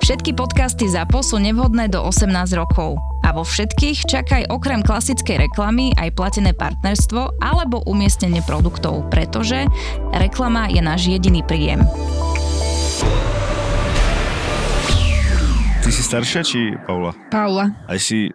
Všetky podcasty ZAPO sú nevhodné do 18 rokov. A vo všetkých čakaj okrem klasickej reklamy aj platené partnerstvo alebo umiestnenie produktov, pretože reklama je náš jediný príjem. Ty si staršia, či Paula? Paula. Aj si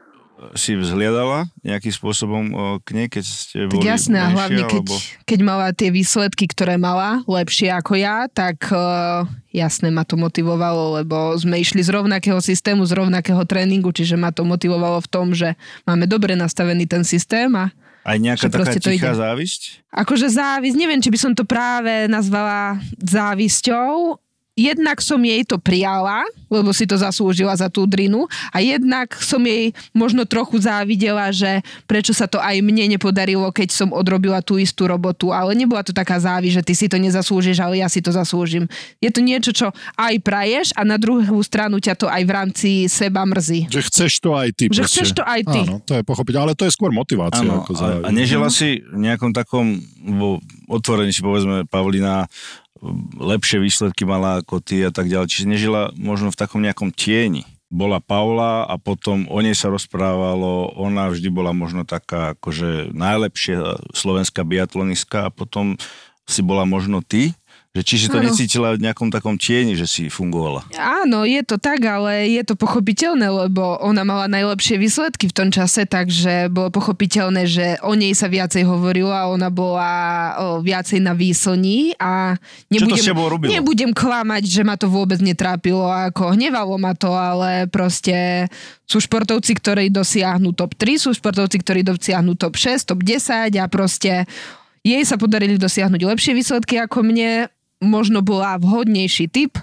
si vzhliadala nejakým spôsobom k nej, keď ste boli Tak jasné, menšie, hlavne keď, alebo... keď mala tie výsledky, ktoré mala, lepšie ako ja, tak uh, jasné ma to motivovalo, lebo sme išli z rovnakého systému, z rovnakého tréningu, čiže ma to motivovalo v tom, že máme dobre nastavený ten systém a aj nejaká taká tichá závisť? Akože závisť, neviem, či by som to práve nazvala závisťou, jednak som jej to prijala, lebo si to zaslúžila za tú drinu a jednak som jej možno trochu závidela, že prečo sa to aj mne nepodarilo, keď som odrobila tú istú robotu, ale nebola to taká závi, že ty si to nezaslúžiš, ale ja si to zaslúžim. Je to niečo, čo aj praješ a na druhú stranu ťa to aj v rámci seba mrzí. Že chceš to aj ty. Že chceš to aj ty. Áno, to je pochopiť, ale to je skôr motivácia. Áno, ako a, a nežila si v nejakom takom, otvorení si povedzme Pavlina, lepšie výsledky mala ako ty a tak ďalej. Čiže nežila možno v takom nejakom tieni. Bola Paula a potom o nej sa rozprávalo, ona vždy bola možno taká akože najlepšia slovenská biatlonistka a potom si bola možno ty že či si to ano. necítila v nejakom takom tieni, že si fungovala? Áno, je to tak, ale je to pochopiteľné, lebo ona mala najlepšie výsledky v tom čase, takže bolo pochopiteľné, že o nej sa viacej hovorilo a ona bola o, viacej na výslní a nebudem, Čo to robilo? nebudem klamať, že ma to vôbec netrápilo, ako hnevalo ma to, ale proste sú športovci, ktorí dosiahnu top 3, sú športovci, ktorí dosiahnu top 6, top 10 a proste jej sa podarili dosiahnuť lepšie výsledky ako mne, možno bola vhodnejší typ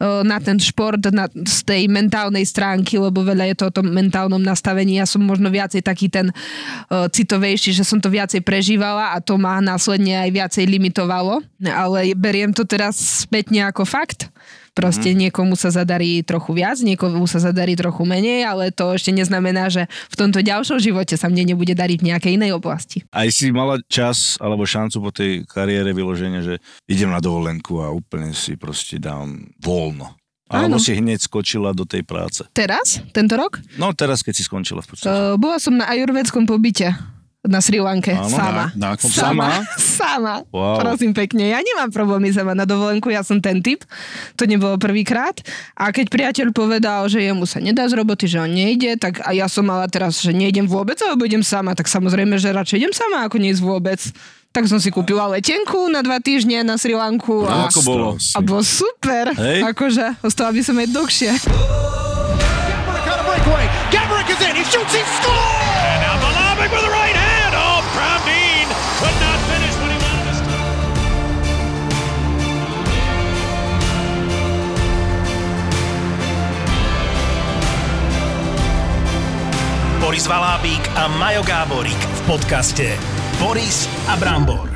na ten šport na, z tej mentálnej stránky, lebo veľa je to o tom mentálnom nastavení. Ja som možno viacej taký ten uh, citovejší, že som to viacej prežívala a to ma následne aj viacej limitovalo. Ale beriem to teraz spätne ako fakt Proste mm. niekomu sa zadarí trochu viac, niekomu sa zadarí trochu menej, ale to ešte neznamená, že v tomto ďalšom živote sa mne nebude dariť v nejakej inej oblasti. Aj si mala čas alebo šancu po tej kariére vyloženia, že idem na dovolenku a úplne si proste dám voľno. Alebo si hneď skočila do tej práce. Teraz? Tento rok? No teraz, keď si skončila v podstate. Uh, bola som na ajurvedskom pobyte na Sri Lanke. Áno, sama. Na, na sama? Sama. Wow. Prosím pekne. Ja nemám problémy sama na dovolenku, ja som ten typ. To nebolo prvýkrát. A keď priateľ povedal, že jemu sa nedá z roboty, že on nejde, tak a ja som mala teraz, že nejdem vôbec, alebo idem sama, tak samozrejme, že radšej idem sama, ako neísť vôbec. Tak som si kúpila letenku na dva týždne na Sri Lanku. A, ako bolo? A bolo super. Hej. Akože, ostala by som aj dlhšie. Gabrick is in, he shoots, he scores! Boris Valábík a Majo Gáborík v podcaste Boris a Brambor.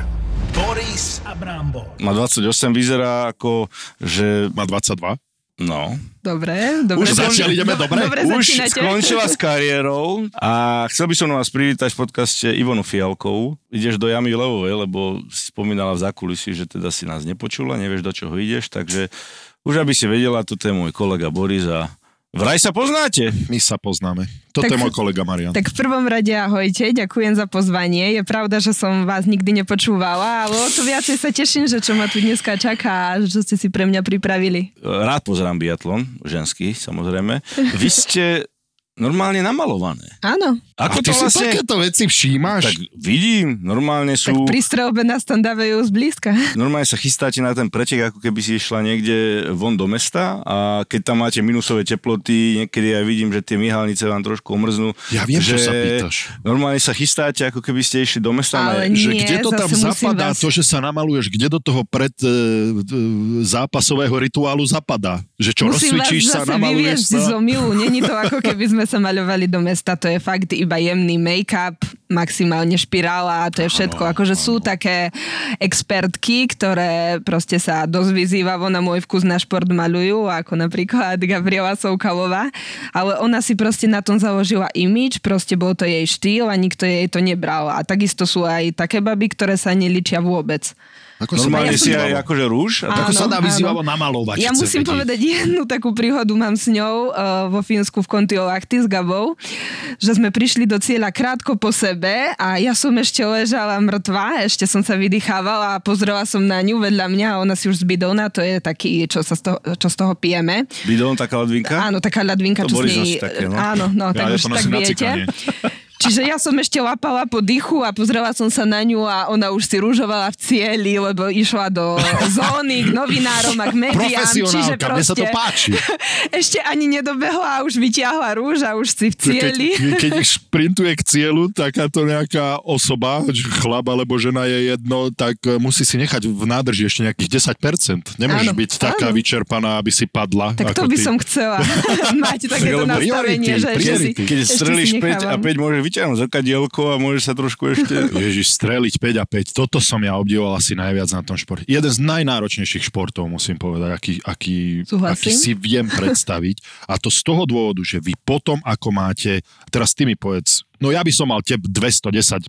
Boris a Brambor. Má 28, vyzerá ako, že... Má 22? No. Dobre, dobre. Už začali, ideme dobre? dobre Už skončila s kariérou a chcel by som vás privítať v podcaste Ivonu Fialkovú. Ideš do Jamy Levovej, lebo si spomínala v zákulisí, že teda si nás nepočula, nevieš do čoho ideš, takže už aby si vedela, toto je môj kolega Boris a Vraj sa poznáte. My sa poznáme. Toto tak, je môj kolega Marian. Tak v prvom rade ahojte, ďakujem za pozvanie. Je pravda, že som vás nikdy nepočúvala, ale o to viacej sa teším, že čo ma tu dneska čaká a že ste si pre mňa pripravili. Rád pozerám biatlon, ženský samozrejme. Vy ste normálne namalované. Áno. Ako A ty to si vlastne... takéto veci všímaš? Tak vidím, normálne sú... Tak pri nás tam dávajú zblízka. Normálne sa chystáte na ten pretek, ako keby si išla niekde von do mesta a keď tam máte minusové teploty, niekedy ja vidím, že tie myhalnice vám trošku omrznú. Ja viem, že čo sa pýtaš. Normálne sa chystáte, ako keby ste išli do mesta. Ale na... že Nie, kde to tam zase musím zapadá, vás- to, že sa namaluješ, kde do toho pred e, e, zápasového rituálu zapadá? Že čo, Musím vás rozcvičíš sa, zase namaluješ sa? z omilu. Není to ako keby sme sa maľovali do mesta, to je fakt iba jemný make-up, maximálne špirála, to je všetko. Akože sú také expertky, ktoré proste sa dosť vyzývavo na môj vkus na šport malujú, ako napríklad Gabriela Soukalová, ale ona si proste na tom založila imič, proste bol to jej štýl a nikto jej to nebral. A takisto sú aj také baby, ktoré sa neličia vôbec. Ako Normálne si aj akože rúž. A Ako Áno, sa dá vyzývavo namalovať? Ja musím vedieť. povedať jednu takú príhodu mám s ňou uh, vo Fínsku v Kontiolahti s Gabou, že sme prišli do cieľa krátko po sebe a ja som ešte ležala mŕtva, ešte som sa vydýchávala a pozrela som na ňu vedľa mňa a ona si už z bidóna, to je taký, čo, sa z toho, čo z toho pijeme. Bidón, taká ladvinka. Áno, taká ľadvinka, To čo s Boris nej... také, no. Áno, no, tak Ja, ja už tak viete. Čiže ja som ešte lapala po dychu a pozrela som sa na ňu a ona už si rúžovala v cieli, lebo išla do zóny k novinárom a k médiám. Čiže Profesionálka, mne sa to proste páči. ešte ani nedobehla a už vyťahla rúž a už si v cieli. Keď, keď šprintuje k cieľu takáto nejaká osoba, chlap alebo žena je jedno, tak e, musí si nechať v nádrži ešte nejakých 10%. Nemôžeš Áno, byť taká áno. vyčerpaná, aby si padla. Tak to by ty. som chcela mať takéto nastavenie, priority, že, že si, priority. Keď ešte strelíš si 5 a nechávam. 5, môžeš vyťahnuť zrkadielko a môžeš sa trošku ešte... Ježiš, streliť 5 a 5, toto som ja obdivoval asi najviac na tom športe. Jeden z najnáročnejších športov, musím povedať, aký, aký, Súhlasím. aký si viem predstaviť. A to z toho dôvodu, že vy potom, ako máte, teraz ty mi povedz, no ja by som mal tep 210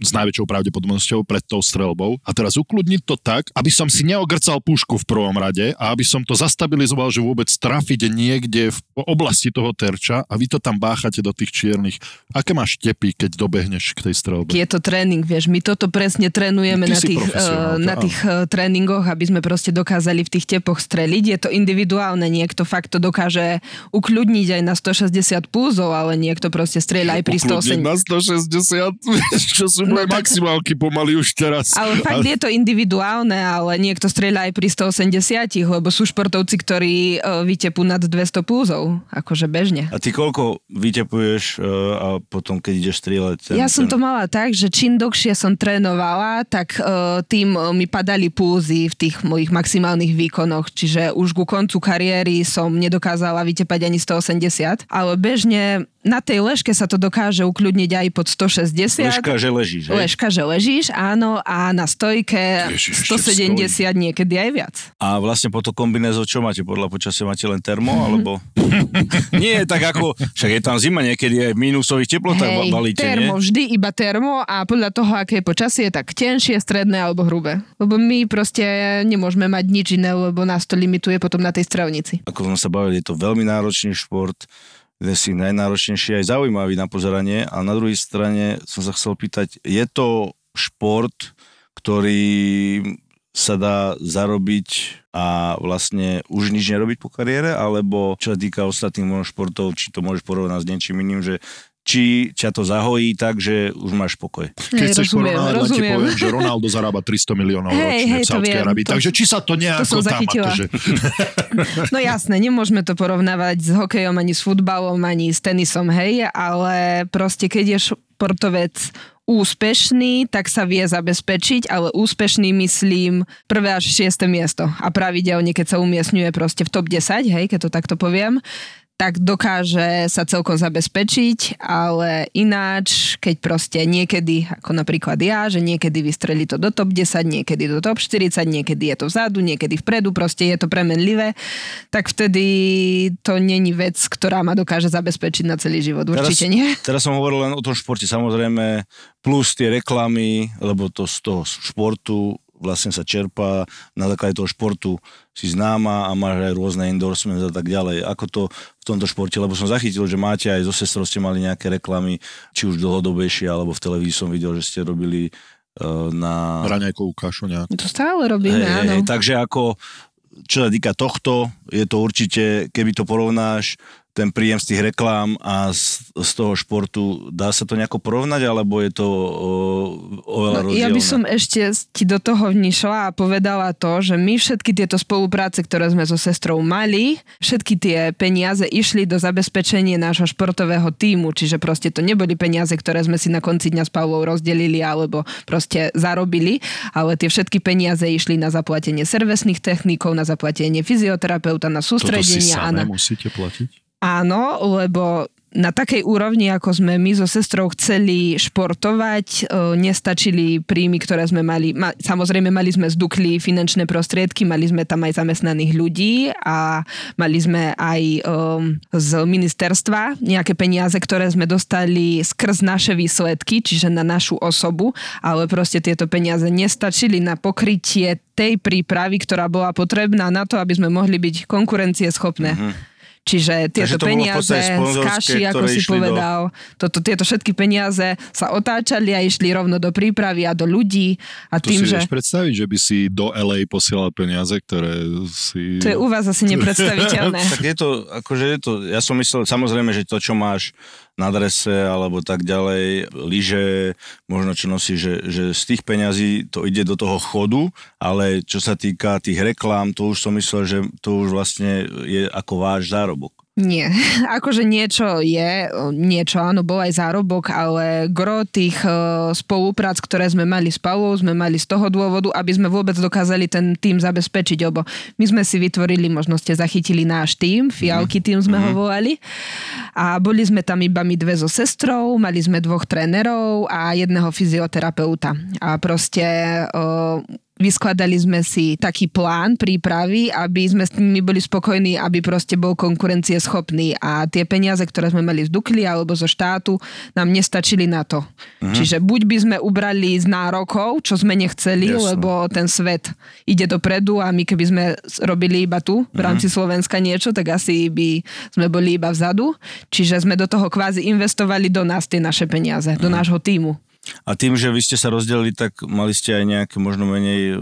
s najväčšou pravdepodobnosťou pred tou strelbou a teraz ukludniť to tak, aby som si neogrcal pušku v prvom rade a aby som to zastabilizoval, že vôbec trafiť niekde v oblasti toho terča a vy to tam báchate do tých čiernych. Aké máš tepy, keď dobehneš k tej strelbe? Je to tréning, vieš, my toto presne trénujeme Ty na tých, eh, na tých eh, tréningoch, aby sme proste dokázali v tých tepoch streliť. Je to individuálne, niekto fakt to dokáže ukľudniť aj na 160 púzov, ale niekto proste strieľa aj pri 180. Ukludniť na 160, čo sú No tak- maximálky pomaly už teraz. Ale fakt je to individuálne, ale niekto strieľa aj pri 180, lebo sú športovci, ktorí uh, vytepú nad 200 púzov, akože bežne. A ty koľko vytepuješ e, a potom, keď ideš strieľať? Ten, Ja som ten... to mala tak, že čím dlhšie som trénovala, tak uh, tým mi padali púzy v tých mojich maximálnych výkonoch, čiže už ku koncu kariéry som nedokázala vytepať ani 180, ale bežne na tej ležke sa to dokáže ukľudniť aj pod 160. Ležka, že ležíš, hej? Ležka, že ležíš, áno, a na stojke Ježiš, ešte 170, niekedy aj viac. A vlastne po to kombinézo čo máte? Podľa počasia máte len termo, alebo... nie, tak ako... Však je tam zima niekedy aj v minusových teplotách Hej, balíte, termo, nie? vždy iba termo a podľa toho, aké je počasie, tak tenšie, stredné alebo hrubé. Lebo my proste nemôžeme mať nič iné, lebo nás to limituje potom na tej strelnici. Ako sme sa bavili, je to veľmi náročný šport, tých najnáročnejší aj zaujímavý na pozeranie. A na druhej strane som sa chcel pýtať, je to šport, ktorý sa dá zarobiť a vlastne už nič nerobiť po kariére, alebo čo sa týka ostatných športov, či to môžeš porovnať s niečím iným, že či ťa to zahojí tak, že už máš pokoj. Keď Hej, chceš rozumiem, porovnať, len ti poviem, že Ronaldo zarába 300 miliónov Hej, ročne hej, v to Saudskej Arabii. to- Takže či sa to nejako som tam akože... No jasné, nemôžeme to porovnávať s hokejom, ani s futbalom, ani s tenisom, hej, ale proste keď je športovec úspešný, tak sa vie zabezpečiť, ale úspešný myslím prvé až šieste miesto. A pravidelne, keď sa umiestňuje proste v top 10, hej, keď to takto poviem, tak dokáže sa celkom zabezpečiť, ale ináč, keď proste niekedy, ako napríklad ja, že niekedy vystrelí to do top 10, niekedy do top 40, niekedy je to vzadu, niekedy vpredu, proste je to premenlivé, tak vtedy to není vec, ktorá ma dokáže zabezpečiť na celý život. Určite teraz, nie. Teraz som hovoril len o tom športe, samozrejme, plus tie reklamy, lebo to z toho športu vlastne sa čerpá, na základe toho športu si známa a máš aj rôzne endorsements a tak ďalej. Ako to v tomto športe, lebo som zachytil, že máte aj so sestrou ste mali nejaké reklamy, či už dlhodobejšie, alebo v televízii som videl, že ste robili uh, na... Raňajkovú kašu nejak. To stále robíme, hej, áno. hej, takže ako, čo sa týka tohto, je to určite, keby to porovnáš ten príjem z tých reklám a z, z toho športu, dá sa to nejako porovnať, alebo je to o, oveľa No, rozdielne? ja by som ešte ti do toho vnišla a povedala to, že my všetky tieto spolupráce, ktoré sme so sestrou mali, všetky tie peniaze išli do zabezpečenia nášho športového týmu, čiže proste to neboli peniaze, ktoré sme si na konci dňa s Pavlou rozdelili alebo proste zarobili, ale tie všetky peniaze išli na zaplatenie servisných technikov, na zaplatenie fyzioterapeuta, na Toto si a samé na... musíte platiť? Áno, lebo na takej úrovni, ako sme my so sestrou chceli športovať, e, nestačili príjmy, ktoré sme mali. Ma, samozrejme, mali sme z finančné prostriedky, mali sme tam aj zamestnaných ľudí a mali sme aj um, z ministerstva nejaké peniaze, ktoré sme dostali skrz naše výsledky, čiže na našu osobu, ale proste tieto peniaze nestačili na pokrytie tej prípravy, ktorá bola potrebná na to, aby sme mohli byť konkurencieschopné. Mm-hmm. Čiže tieto Takže peniaze z kaši, ako si išli do- povedal, toto, tieto všetky peniaze sa otáčali a išli rovno do prípravy a do ľudí. A To tým, si že... vieš predstaviť, že by si do LA posielal peniaze, ktoré si... To je u vás asi nepredstaviteľné. tak je to, akože je to, ja som myslel, samozrejme, že to, čo máš na drese alebo tak ďalej, lyže, možno čo nosíš, že, že z tých peňazí to ide do toho chodu, ale čo sa týka tých reklám, to už som myslel, že to už vlastne je ako váš zárobok. Nie, akože niečo je, niečo áno, bol aj zárobok, ale gro tých e, spoluprác, ktoré sme mali s Pavlou, sme mali z toho dôvodu, aby sme vôbec dokázali ten tým zabezpečiť, lebo my sme si vytvorili, možno ste zachytili náš tým, Fialky tým sme ho volali a boli sme tam iba my dve so sestrou, mali sme dvoch trénerov a jedného fyzioterapeuta. A proste e, vyskladali sme si taký plán prípravy, aby sme s nimi boli spokojní, aby proste bol konkurencieschopný a tie peniaze, ktoré sme mali z Dukly alebo zo štátu, nám nestačili na to. Uh-huh. Čiže buď by sme ubrali z nárokov, čo sme nechceli, Jasné. lebo ten svet ide dopredu a my keby sme robili iba tu v rámci uh-huh. Slovenska niečo, tak asi by sme boli iba vzadu. Čiže sme do toho kvázi investovali do nás tie naše peniaze, do nášho týmu. A tým, že vy ste sa rozdelili, tak mali ste aj nejaké možno menej e,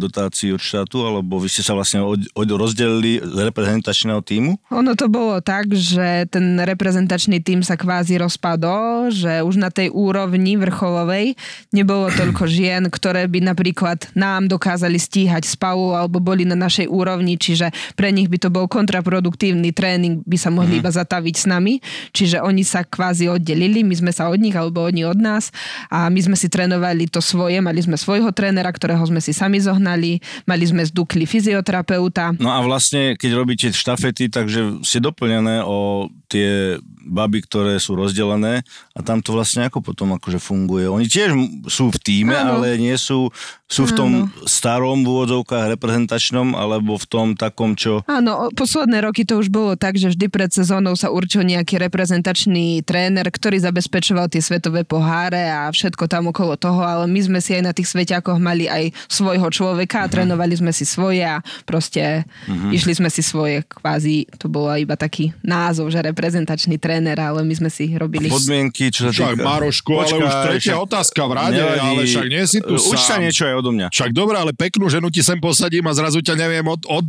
dotácií od štátu, alebo vy ste sa vlastne od, od rozdelili z reprezentačného týmu? Ono to bolo tak, že ten reprezentačný tým sa kvázi rozpadol, že už na tej úrovni vrcholovej nebolo toľko žien, ktoré by napríklad nám dokázali stíhať spolu alebo boli na našej úrovni, čiže pre nich by to bol kontraproduktívny tréning, by sa mohli iba zataviť s nami, čiže oni sa kvázi oddelili, my sme sa od nich alebo oni od nás a my sme si trénovali to svoje, mali sme svojho trénera, ktorého sme si sami zohnali, mali sme z fyzioterapeuta, No a vlastne, keď robíte štafety, takže ste doplnené o tie baby, ktoré sú rozdelené a tam to vlastne ako potom akože funguje. Oni tiež sú v týme, Áno. ale nie sú, sú v tom starom v úvodzovkách reprezentačnom alebo v tom takom, čo... Áno, posledné roky to už bolo tak, že vždy pred sezónou sa určil nejaký reprezentačný tréner, ktorý zabezpečoval tie svetové poháre a všetko tam okolo toho, ale my sme si aj na tých sveťákoch mali aj svojho človeka a trénovali sme si svoje a proste išli sme si svoje kvázi, to bolo iba taký názov, že reprezentačný tréner, ale my sme si robili... Podmienky, čo sa Však, týka... Marošku, ale už tretia otázka v rade, ale však nie si tu Uč sa niečo aj odo mňa. Však dobre, ale peknú ženu ti sem posadím a zrazu ťa neviem od, od,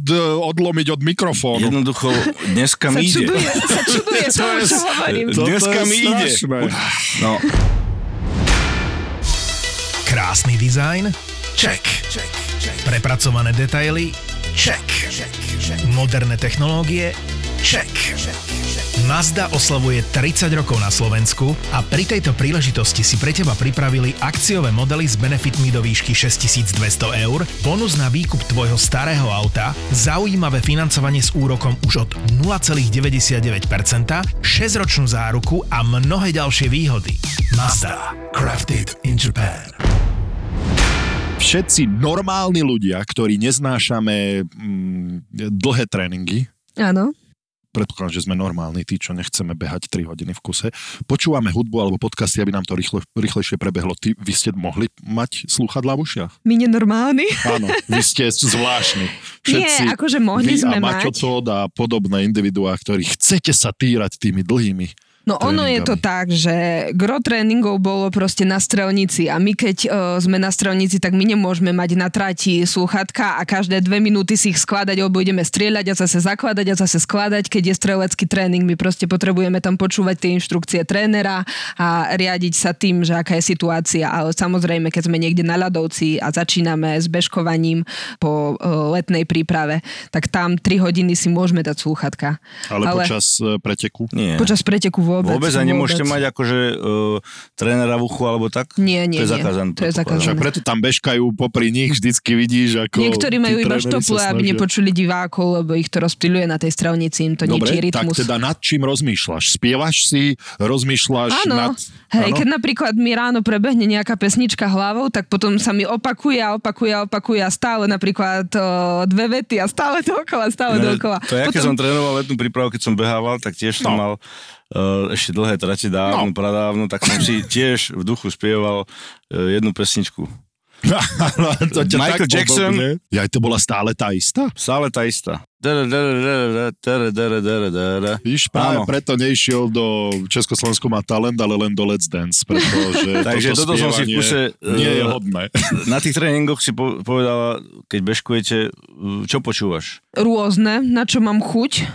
odlomiť od mikrofónu. Jednoducho, dneska mi ide. čuduje, sa čuduje tomu, čo hovorím. to- Dneska mi ide. No, Krásny dizajn? Check. Prepracované detaily? Check. Moderné technológie? Check. Mazda oslavuje 30 rokov na Slovensku a pri tejto príležitosti si pre teba pripravili akciové modely s benefitmi do výšky 6200 eur, bonus na výkup tvojho starého auta, zaujímavé financovanie s úrokom už od 0,99%, 6-ročnú záruku a mnohé ďalšie výhody. Mazda. Crafted in Japan. Všetci normálni ľudia, ktorí neznášame mm, dlhé tréningy, Áno. predpokladám, že sme normálni, tí, čo nechceme behať 3 hodiny v kuse, počúvame hudbu alebo podcasty, aby nám to rýchle, rýchlejšie prebehlo. Ty, vy ste mohli mať slúchadlá v ušiach? My nenormálni. Áno, vy ste zvláštni. Všetci, Nie, akože mohli vy sme a Maťo mať. A podobné individuá, ktorí chcete sa týrať tými dlhými No ono je to tak, že gro tréningov bolo proste na strelnici a my keď uh, sme na strelnici, tak my nemôžeme mať na trati slúchatka a každé dve minúty si ich skladať, alebo ideme strieľať a zase zakladať a zase skladať, keď je strelecký tréning. My proste potrebujeme tam počúvať tie inštrukcie trénera a riadiť sa tým, že aká je situácia. Ale samozrejme, keď sme niekde na ľadovci a začíname s bežkovaním po uh, letnej príprave, tak tam 3 hodiny si môžeme dať slúchatka. Ale, Ale počas e, preteku? Nie. Počas preteku vôbec. Vôbec a nemôžete mať akože uh, trénera v uchu alebo tak? Nie, nie, To je nie. zakázané. To je zakázané. Však preto tam bežkajú popri nich, vždycky vidíš, ako Niektorí majú iba štople, aby nepočuli divákov, lebo ich to rozptýľuje na tej strelnici, im to ničí Dobre, tak rytmus. teda nad čím rozmýšľaš? Spievaš si, rozmýšľaš Áno, nad... hej, Áno? keď napríklad mi ráno prebehne nejaká pesnička hlavou, tak potom sa mi opakuje a opakuje a opakuje a stále napríklad o, dve vety a stále dookola, stále Ne, dookola. To ja, keď potom, som trénoval letnú prípravu, keď som behával, tak tiež som No. mal uh, ešte dlhé trate dávno, No. pradávno, tak som si tiež v duchu spieval uh, jednu pesničku. to ťa Michael tak Jackson. Ja, to bola stále tá istá? Stále tá istá. Víš, práve Áno. preto nešiel do Československu má talent, ale len do Let's Dance, pretože Takže toto som si v kuse, nie je eh, hodné. Na tých tréningoch si po- povedala, keď bežkujete, čo počúvaš? rôzne, na čo mám chuť.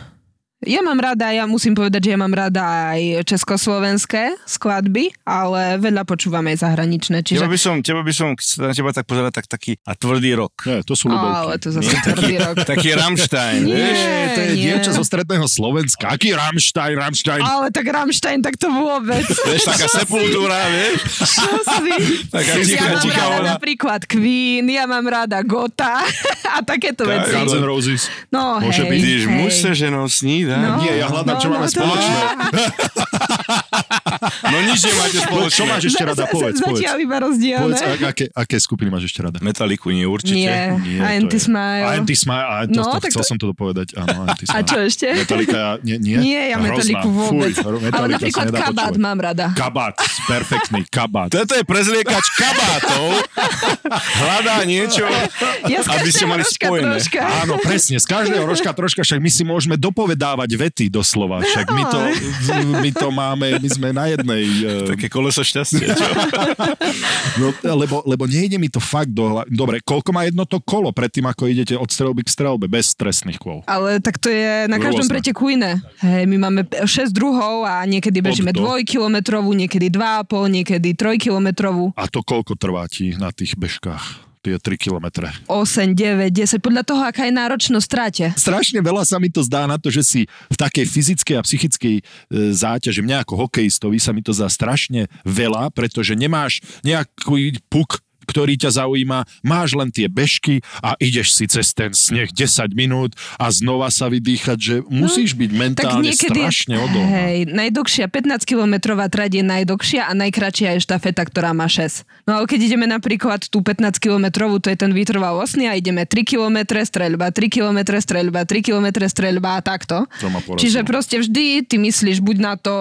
Ja mám rada, ja musím povedať, že ja mám rada aj československé skladby, ale veľa počúvam aj zahraničné, Čiže... Teba by som, teba by som, na teba tak pozerať, tak taký a tvrdý rok. Nie, to sú ľubovky. Ale to zase tvrdý rok. Taký Rammstein, Nie. vieš? To je nie. dievča zo stredného Slovenska. Aký Rammstein, Rammstein? Ale tak Rammstein, tak to vôbec. Vieš, taká sepultúra, vieš? Čo si? Taká ja tichá, mám tichá rada voda. napríklad Queen, ja mám rada Gota a takéto Tak, veci. Guns N' Roses. No, Môže hej, byť, hej. muž sa ženou snída. No. Nie, ja hľadám, čo máme to- spoločné. No nič nemáte No, spoločné. čo máš ešte rada? Povedz, povedz. Zatiaľ iba rozdielne. Povedz, ak- aké, aké skupiny máš ešte rada? Metaliku nie, určite. Nie, Nie, Anti Anti-Smile, a to, No, to, tak chcel to- som to dopovedať. Áno, A čo ešte? Metallica, nie, nie? Nie, ja metaliku vôbec. Fuj, Ale napríklad kabát počúvať. mám rada. Kabát, perfektný, kabát. Toto je prezliekač kabátov. Hľadá niečo, Ja aby ste mali spojené. troška. Áno, presne, z každého rožka troška, však my si môžeme dopovedávať vety doslova, však my to, my to máme, my sme na jednej... eh, Také koleso šťastia, čo? No, lebo, lebo nejde mi to fakt do hlavy. Dobre, koľko má jedno to kolo predtým, ako idete od strelby k strelbe, bez stresných kôl? Ale tak to je na každom Rôzne. preteku iné. Hej, my máme 6 druhov a niekedy bežíme do? dvojkilometrovú, niekedy 2,5, niekedy trojkilometrovú. A to koľko trvá ti na tých bežkách? Tie 3 kilometre. 8, 9, 10, podľa toho, aká je náročnosť tráte. Strašne veľa sa mi to zdá na to, že si v takej fyzickej a psychickej e, záťaži, mňa ako hokejistovi sa mi to zdá strašne veľa, pretože nemáš nejaký puk, ktorý ťa zaujíma, máš len tie bežky a ideš si cez ten sneh 10 minút a znova sa vydýchať, že musíš byť Tak mentálne niekedy strašne odolná. hej, najdlhšia 15-kilometrová trať je najdlhšia a najkračšia je štafeta, ktorá má 6. No ale keď ideme napríklad tú 15-kilometrovú, to je ten vytrvalostný a ideme 3 km streľba, 3 km streľba, 3 km streľba a takto. Čiže proste vždy ty myslíš buď na to,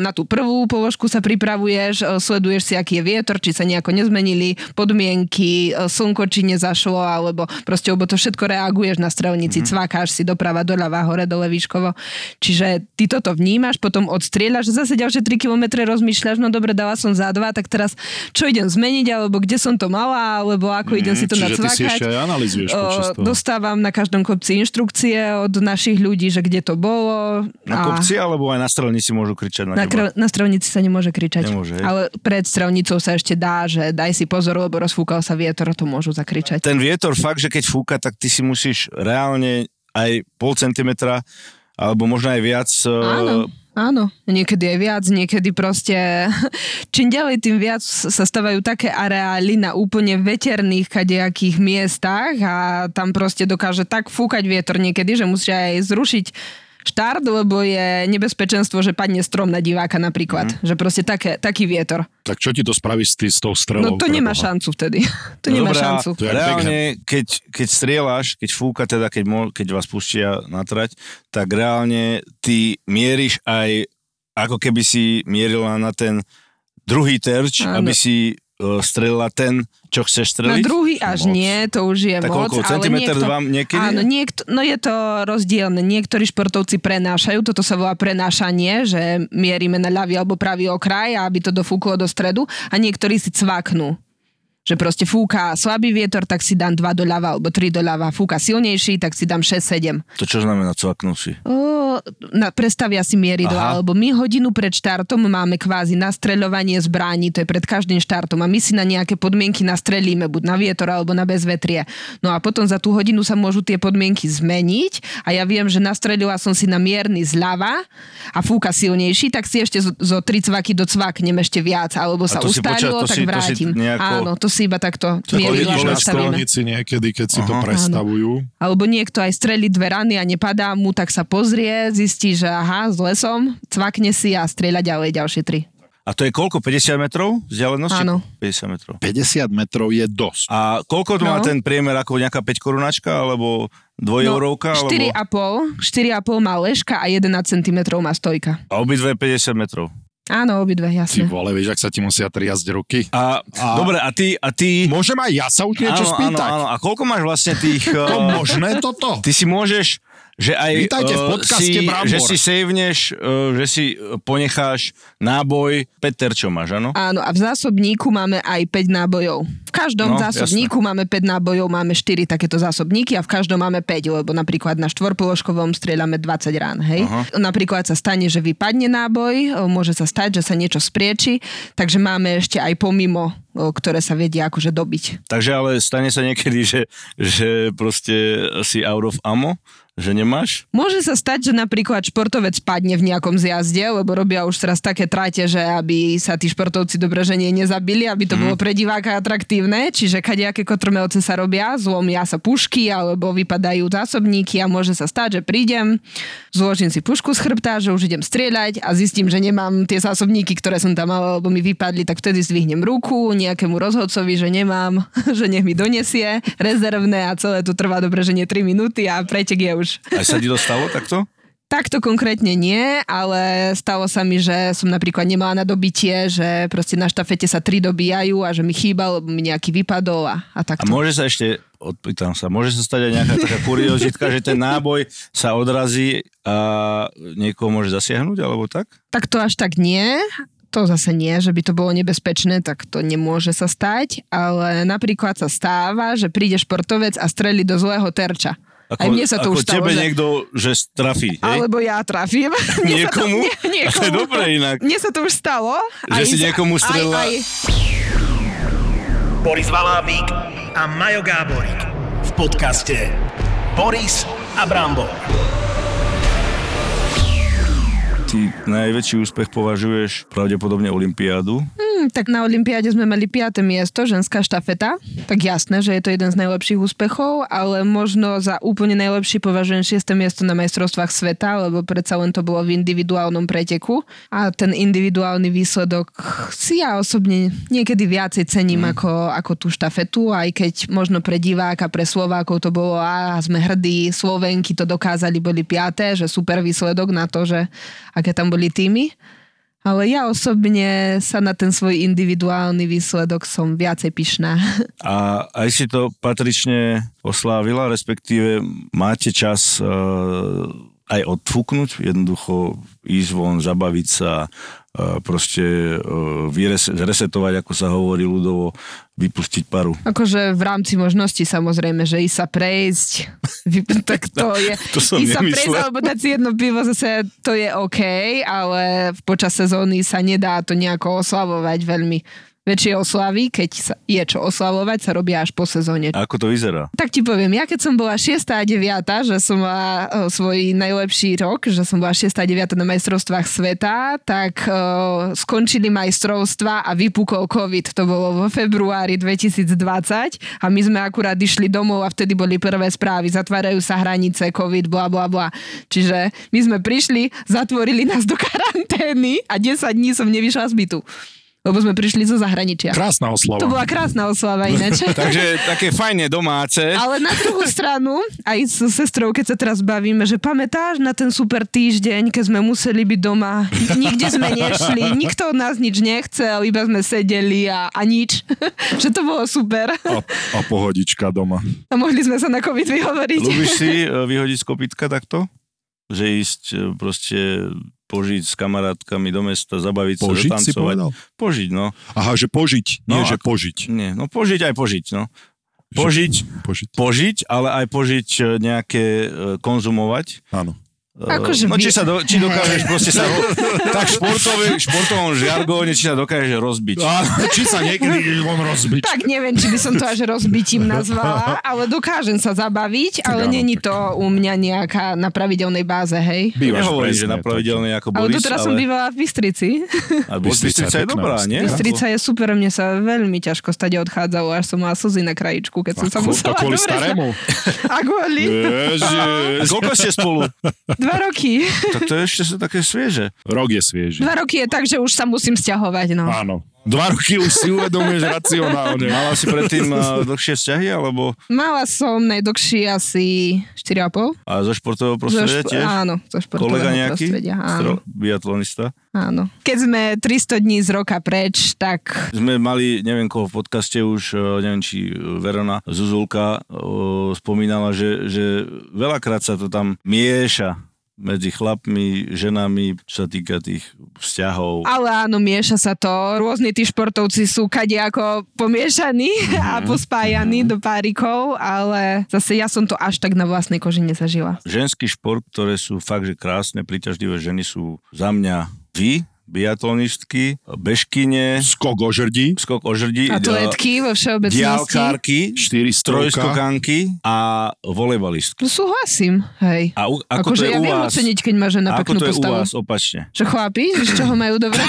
na tú prvú položku sa pripravuješ, sleduješ si, aký je vietor, či sa nejako nezmenili podmienky, o, slnko či nezašlo, alebo proste, lebo to všetko reaguješ na strelnici, mm-hmm. cvakáš si doprava, doľava, hore, dole, výškovo. Čiže ty toto vnímaš, potom odstrieľaš, zase ďalšie 3 km rozmýšľaš, no dobre, dala som za dva, tak teraz čo idem zmeniť, alebo kde som to mala, alebo ako idem si to Čiže ty si nacvakať. analizuješ počas O. Dostávam na každom kopci inštrukcie od našich ľudí, že kde to bolo. Na kopci alebo aj na strelnici môžu kričať na, Na, teba? kr- na strelnici sa nemôže kričať. Nemôže, hej. ale pred strelnicou sa ešte dá, že daj si pozor, lebo rozfúkal sa vietor, to môžu zakričať. Ten vietor fakt, že keď fúka, tak ty si musíš reálne aj pol centimetra alebo možno aj viac Áno. uh, Áno, niekedy je viac, niekedy proste čím ďalej, tým viac sa stavajú také areály na úplne veterných kadejakých miestach a tam proste dokáže tak fúkať vietor niekedy, že musia aj zrušiť štart, lebo je nebezpečenstvo, že padne strom na diváka napríklad. Mm. Že proste také, taký vietor. Tak čo ti to spraví s, tý, s tou strelou? No to nemá preboha? šancu vtedy. to nemá Dobrá, šancu. To reálne, keď, keď strieľaš, keď fúka, teda keď, mo, keď vás pustia na trať, tak reálne ty mieríš aj, ako keby si mierila na ten druhý terč, Áno. aby si strelila ten, čo chceš Na streliť? druhý až Moc. nie, to už je Tak moc. koľko, ale niekto, niekedy? Áno, niekto, no je to rozdielne. Niektorí športovci prenášajú, toto sa volá prenášanie, že mierime na ľavý alebo pravý okraj, aby to dofúklo do stredu a niektorí si cvaknú. Že proste fúka slabý vietor, tak si dám 2 doľava alebo 3 doľava. Fúka silnejší, tak si dám 6-7. To čo znamená cvaknúť si? O, na, prestavia si mieridlo, Aha. alebo my hodinu pred štartom máme kvázi nastreľovanie zbraní, to je pred každým štartom a my si na nejaké podmienky nastrelíme, buď na vietor alebo na bezvetrie. No a potom za tú hodinu sa môžu tie podmienky zmeniť a ja viem, že nastrelila som si na mierny zľava a fúka silnejší, tak si ešte zo, zo tri cvaky docvaknem ešte viac, alebo sa to tak si- to si vrátim. nejako- Áno, to si iba takto vidíš na nastavíme. niekedy, keď si to prestavujú. Alebo niekto aj strelí dve rany a nepadá mu, tak sa pozrie, zistí, že aha, zle som, cvakne si a strieľa ďalej ďalšie tri. A to je koľko? 50 metrov vzdialenosti? Áno. 50 metrov. 50 metrov je dosť. A koľko to má No. ten priemer, ako nejaká 5 korunačka, alebo dvojeurovka? alebo... 4,5, 4,5 má ležka a 11 cm má stojka. A obidve 50 metrov. Áno, obidve, Ty jasne. vole, vieš, ak sa ti musia triasť ruky. A, A- dobre, a ty, a ty... Môžem aj ja sa už niečo áno, áno, spýtať? áno. A koľko máš vlastne tých... To uh, možné toto? ty si môžeš, že aj Vítajte v eh, podcaste si, Brambor. že si saveneš, uh, že si ponecháš náboj, Peter, čo máš, áno? Áno, a v zásobníku máme aj 5 nábojov. V každom No, zásobníku máme 5 nábojov, máme 4 takéto zásobníky a v každom máme 5, lebo napríklad na štvorpoložkovom strieľame 20 rán, hej. Aha. Napríklad sa stane, že vypadne náboj, o, môže sa stať, že sa niečo sprieči, takže máme ešte aj pomimo, ktoré sa vedia akože dobiť. Takže ale stane sa niekedy, že, že proste si out of ammo, že nemáš? Môže sa stať, že napríklad športovec padne v nejakom zjazde, lebo robia už teraz také trate, že aby sa tí športovci dobre že nie nezabili, aby to bolo pre diváka atraktívne, čiže kadejaké kotrmelce sa robia, zlomia sa pušky alebo vypadajú zásobníky a môže sa stať, že prídem, zložím si pušku z chrbta, že už idem strieľať a zistím, že nemám tie zásobníky, ktoré som tam mal, lebo mi vypadli, tak vtedy zdvihnem ruku nejakému rozhodcovi, že nemám, že nech mi donesie rezervné a celé to trvá dobre, že nie 3 minúty a pretek je už Aj sa ti dostalo takto? Takto konkrétne nie, ale stalo sa mi, že som napríklad nemala na dobitie, že proste na štafete sa tri dobíjajú a že mi chýbal, mi nejaký vypadol a, a A takto. môže sa ešte, odpýtam sa, môže sa stať aj nejaká taká kuriozitka, že ten náboj sa odrazí a niekoho môže zasiahnuť, alebo tak? Tak to až tak nie. To zase nie, že by to bolo nebezpečné, tak to nemôže sa stať, ale napríklad sa stáva, že príde športovec a strelí do zlého terča. Aj mne sa to ako už stalo, tebe že... niekto, že trafí, hej? Alebo ja trafím. Mne sa to- Niekomu? nie- A to je dobré inak. Mne sa to už stalo. Že si niekomu strelila- Aj, aj, Boris Valábík a Majo Gáborík v podcaste Boris a Brambor. Ty najväčší úspech považuješ pravdepodobne Olympiádu. Hm, tak na Olympiáde sme mali 5. miesto, ženská štafeta. Tak jasné, že je to jeden z najlepších úspechov, ale možno za úplne najlepší považujem 6. miesto na majstrovstvách sveta, lebo predsa len to bolo v individuálnom preteku. A ten individuálny výsledok si ja osobne niekedy viacej cením mm. ako, ako tú štafetu, aj keď možno pre diváka, pre Slovákov to bolo a sme hrdí, Slovenky to dokázali, boli piaté, že super výsledok na to, že aké tam boli týmy. Ale ja osobne sa na ten svoj individuálny výsledok som viacej pyšná. A aj si to patrične oslávila, respektíve máte čas uh, aj odfúknuť, jednoducho ísť von, zabaviť sa, proste uh, vyres- zresetovať, ako sa hovorí ľudovo, vypustiť paru. Akože v rámci možností samozrejme, že ísť sa prejsť, tak to je... To som ísť sa prejsť alebo dať si jedno pivo zase to je OK, ale počas sezóny sa nedá to nejako oslavovať veľmi. Väčšie oslavy, keď sa je čo oslavovať, sa robia až po sezóne. A ako to vyzerá? Tak ti poviem, ja keď som bola 6. a 9., že som mala o, svoj najlepší rok, že som bola 6. a 9. na majstrovstvách sveta, tak o, skončili majstrovstva a vypukol COVID. To bolo vo februári 2020 a my sme akurát išli domov a vtedy boli prvé správy. Zatvárajú sa hranice, COVID, bla bla bla. Čiže my sme prišli, zatvorili nás do karantény a 10 dní som nevyšla z bytu. Lebo sme prišli zo zahraničia. Krásna oslava. To bola krásna oslava ináč. Takže také fajne domáce. Ale na druhú stranu, aj s sestrou, keď sa teraz bavíme, že pamätáš na ten super týždeň, keď sme museli byť doma, nikde sme nešli, nikto od nás nič nechcel, iba sme sedeli a, a nič. že to bolo super. A, a pohodička doma. A mohli sme sa na COVID vyhovoriť. Ľubíš si e, vyhodiť z kopytka takto? Že ísť e, proste požiť s kamarátkami do mesta, zabaviť sa, Požiť si zatancovať. povedal? Požiť, no. Aha, že požiť, nie No, že ako- požiť. Nie, no požiť aj požiť, no. Požiť, Požiť. požiť, ale aj požiť e, nejaké e, konzumovať. Áno. Akože no, či, sa do, či dokážeš proste sa tak športové, športovom žargóne, či sa dokážeš rozbiť. A, či sa niekedy on rozbiť. Tak neviem, či by som to až rozbitím nazvala, ale dokážem sa zabaviť, ale áno, není tak. to u mňa nejaká na pravidelnej báze, hej. Bývaš Nehovorím, že na pravidelnej ako Ale Boris, doteraz ale... som bývala v Bystrici. A Bystrica Bystrica je dobrá, nie? Bystrica je super, mne sa veľmi ťažko stade odchádzalo, až som mala slzy na krajičku, keď som sa Ako- musela... kvôli starému. A kvôli? A koľko ste spolu? Dva roky. Tak to je ešte sú také svieže. Rok je svieži. Dva roky je tak, že už sa musím sťahovať, no. Áno. Dva roky už si uvedomuješ racionálne. Mala si predtým uh, dlhšie vzťahy, alebo Mala som najdlhší asi 4,5. a zo športového Zo prostredia špo- tiež? áno, zo športového Kolega nejaký? prostredia. Áno, Stro- biatlonista? áno. Keď sme 300 dní z roka preč, tak Sme mali, neviem koho v podcaste už, uh, neviem či Verona Zuzulka spomínala, že, že veľakrát sa to tam mieša medzi chlapmi, ženami, čo sa týka tých vzťahov. Ale áno, mieša sa to. Rôzni tí športovci sú kade ako pomiešaní a pospájaní do párikov, ale zase ja som to až tak na vlastnej koži nezažila. Ženský šport, ktoré sú fakt, že krásne, príťažlivé ženy sú za mňa vy, biatlonistky, bežkyne, Skok o žrdí, skok o žrdí, Atletky vo všeobecnosti. diálkárky, štyri trojskokanky a volejbalistky. No súhlasím, hej. A u, ako Akože to je ja u viem vás? oceniť, keď má žena ako to je u postavu. vás opačne? Že chlapi, že z čoho majú dobré?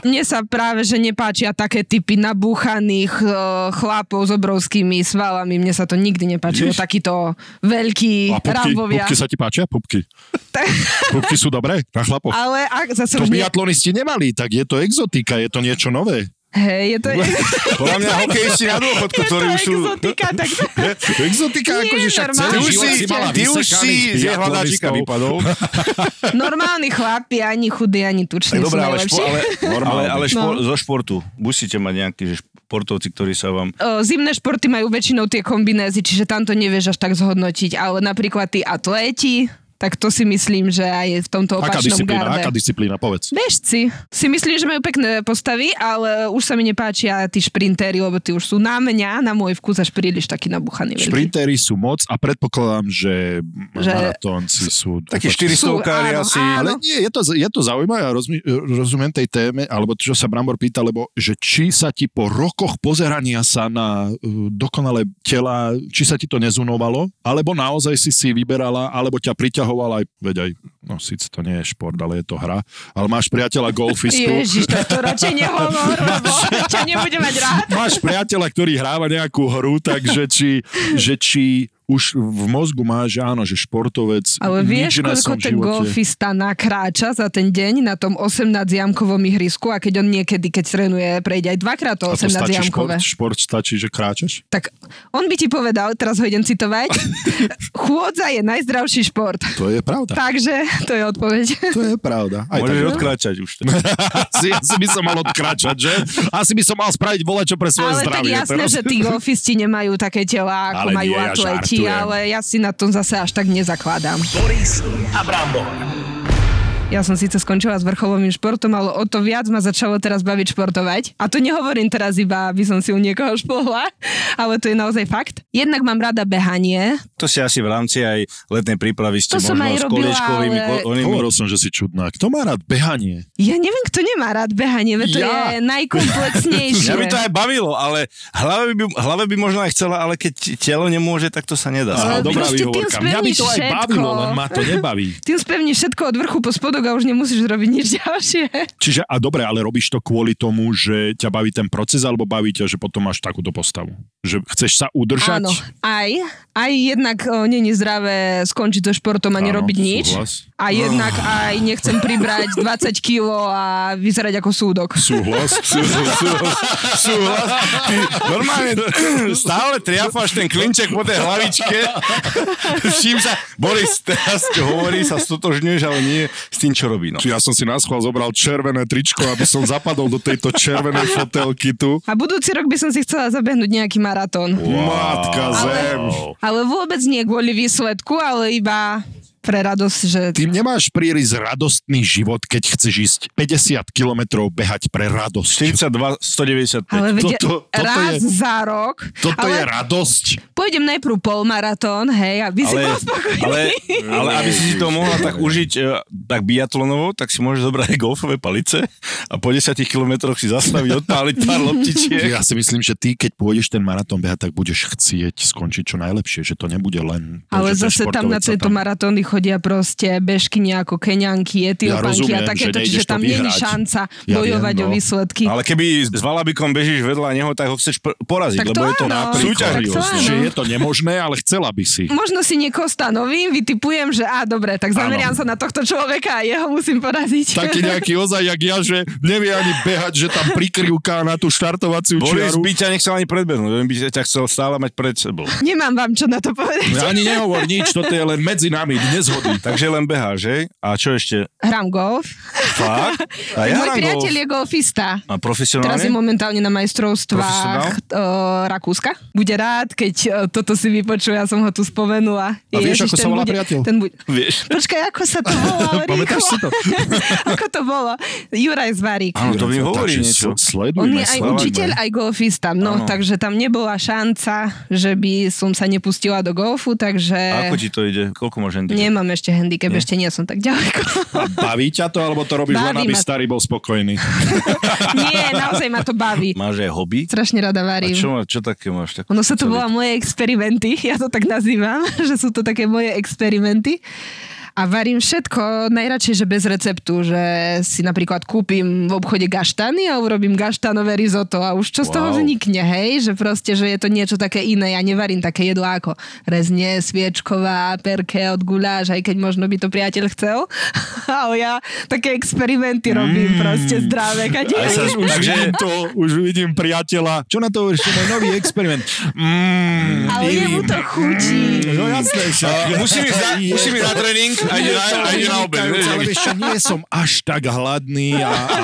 Mne sa práve, že nepáčia také typy nabúchaných uh, chlapov s obrovskými svalami. Mne sa to nikdy nepáčilo. Ježiš. Takýto veľký A pupky, rambovia. pupky sa ti páčia? Pupky. Tak- Pupky sú dobré na chlapov. Ale ak zase To už nie... biatlonisti nemali, tak je to exotika, je to niečo nové. Hej, je to... Podľa mňa hokejisti na dôchodku, ktorí to už sú... exotika, tak... Exotika, Nie, akože však celý Ty už život si, ty už si jej hľadáčika vypadol. Normálni chlapi, ani chudí, ani tuční dobré, ale, špo, ale, ale, ale špo, No. zo športu. Musíte mať nejaký že športovci, ktorí sa vám... O, Zimné športy majú väčšinou tie kombinézy, čiže tam to nevieš až tak zhodnotiť, ale napríklad tí atléti, tak to si myslím, že aj v tomto Aká opačnom disciplína, garde. aká disciplína, povedz. Bežci. Si myslím, že majú pekné postavy, ale už sa mi nepáčia tí šprintéri, lebo tí už sú na mňa, na môj vkus až príliš takí nabuchaní. veľkí. Šprintéri sú moc a predpokladám, že, Že- maratónci sú... Takí opačne. 400 kári áno, asi. áno. Ale nie, je to, je to zaujímavé a rozmi, rozumiem tej téme, alebo čo sa Brambor pýta, lebo že či sa ti po rokoch pozerania sa na uh, dokonalé tela, či sa ti to nezunovalo, alebo naozaj si si vyberala, alebo ťa priťahovala aj, veď aj, no síce to nie je šport, ale je to hra, ale máš priateľa golfistu, Ježiš, to, to radšej nehovor, lebo ťa nebude mať rád. máš priateľa, ktorý hráva nejakú hru, takže či, že či už v mozgu máš, že áno, že športovec, Ale vieš, koľko ten živote- golfista nakráča za ten deň na tom 18-jamkovom ihrisku a keď on niekedy, keď trénuje, prejde aj dvakrát to A to stačí šport, 18-jamkové. šport stačí, že kráčaš? Tak on by ti povedal, teraz ho idem citovať, chôdza je najzdravší šport. To je pravda. Takže to je odpoveď. To je pravda. Aj Môžeš tak, odkráčať už. asi, asi by som mal odkračať, že? Asi by som mal spraviť volačo pre svoje Ale tak zdravie. jasné, že tí golfisti nemajú také tela, ako Ale majú nie, atleti, ale ja si na tom zase až tak nezakladám. Boris a Brambor. Ja som síce skončila s vrcholovým športom, ale o to viac ma začalo teraz baviť športovať. A to nehovorím teraz iba, aby som si u niekoho špohla, ale to je naozaj fakt. Jednak mám rada behanie. To si asi v rámci aj letnej prípravy ste To som možno aj s robila, kolečkovými... ale- onými- Hovoril som, že si čudná. Kto má rád behanie? Ja neviem, kto nemá rád behanie, veď to Ja. je najkomplexnejšie. Mňa by to aj bavilo, ale hlave by, hlave by možno aj chcela, ale keď telo nemôže, tak to sa nedá. Á, dobrá výhovorka. Mňa by to aj spevníš bavilo, všetko. len ma to nebaví. Tým spevníš všetko od vrchu po spodok a už nemusíš robiť nič ďalšie. Čiže, a dobre, ale robíš to kvôli tomu, že ťa baví ten proces, alebo baví ťa, že potom máš takúto postavu? Že chceš sa udržať? Áno, aj, aj jednak o, není zdravé skončiť so športom a nerobiť Áno, nič. súhlas. A jednak aj nechcem pribrať 20 kg a vyzerať ako súdok. Súhlas. Súhlas. Ty normálne stále triafáš ten klinček po tej hlavičke. S čím sa, Boris, teraz hovorí, sa stotožňuješ, ale nie s tým, čo robí. No. Ja som si na schvál zobral červené tričko, aby som zapadol do tejto červenej fotelky tu. A budúci rok by som si chcela zabehnúť nejaký maratón. Matka zem. Ale vôbec nie kvôli výsledku, ale iba pre radosť, že... Ty nemáš príliš radostný život, keď chceš ísť 50 kilometrov behať pre radosť. 42, 195. Ale vedia, Toto- toto raz je- za rok. Toto ale je radosť. Pôjdem najprv polmaratón, hej, aby si ale, bol spokojný. ale, ale aby si to mohla tak užiť e, tak biatlonovo, tak si môžeš zobrať aj golfové palice a po 10 kilometroch si zastaviť, odpáliť pár loptičiek. Ja si myslím, že ty, keď pôjdeš ten maratón behať, tak budeš chcieť skončiť čo najlepšie, že to nebude len... To, Ale zase tam na tieto maratóny chodia proste bežkyni ako Keňanky, Etiópanky rozumiem, a takéto, že čiže tam není šanca Ja bojovať viem, o no. výsledky. Ale keby s Valabikom bežíš vedľa neho, tak ho chceš poraziť, Tak lebo to je to áno. to áno. Že je to nemožné, ale chcela by si. Možno si niekoho stanovím, vytipujem, že á, dobre, tak zameriam sa na tohto človeka a jeho musím poraziť. Taký nejaký ozaj, jak ja, že nevie ani behať, že tam prikrivká na tú štartovaciu Boris čiaru. by ťa nechcel ani predbehnúť, by ťa chcel stále mať pred sebou. Nemám vám čo na to povedať. Ja ani nehovor nič, toto je len medzi nami, nezhody. Takže len beháš, že? A čo ešte? Hrám golf. Fakt? A ja Môj priateľ golf. je golfista. A Teraz je profesionálne? momentálne na majstrovstvách uh, Rakúska. Bude rád, keď uh, toto si vypočuje, ja som ho tu spomenula. A vieš, ako sa volá bude, priateľ? Ten bude... Vieš? Počkaj, ako sa to volá? Pamätáš si to? ako to bolo? Juraj Zvarík. Áno, to mi hovorí niečo. On je aj učiteľ, aj golfista, no, Áno. takže tam nebola šanca, že by som sa nepustila do golfu, takže A ako ti to ide? Koľko máš handicap? Nemám ešte handicap, ešte nie som tak ďaleko. A baví ťa to, alebo to robíš len, Baví aby ma- starý bol spokojný? nie, naozaj ma to baví. Máš aj hobby? Strašne rada A varím. čo, má- čo také máš? Tak, Ono sa to volá moje experimenty, ja to tak nazývam, že sú to také moje experimenty. A varím všetko, najradšej, že bez receptu, že si napríklad kúpim v obchode gaštany a urobím gaštanové risotto a už čo z toho vznikne, hej? Že proste, že je to niečo také iné. Ja nevarím také jedlá ako rezne, sviečková, perke od guláš, aj keď možno by to priateľ chcel. Ale ja také experimenty robím proste zdravé. Kade, Ja sa už Takže- vidím to, už vidím priateľa. Čo na to hovoríš? To je nový experiment. Mm, ale jemu to chutí. No jasné, však. musím ísť na, Je musím ísť na to- tréning a ide na, obed. Ale vieš čo, nie som až tak hladný a, a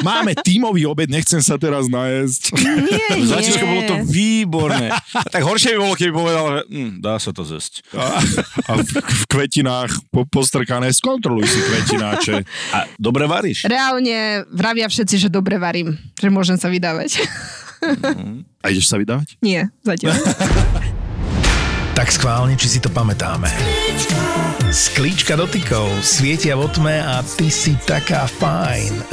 máme tímový obed, nechcem sa teraz najesť. Nie, nie. Bolo to výborné. Tak horšie by bolo, keby povedal, že hm, dá sa to zesť. A, a v, v kvetinách po, postrkané, skontroluj si kvetináče. A dobre varíš. Reálne vravia všetci, že dobre varím, že môžem sa vydávať. A ideš sa vydávať? Nie, zatiaľ. Tak schválne, či si to pamätáme. Sklíčka dotykov svietia vo tme a ty si taká fajn.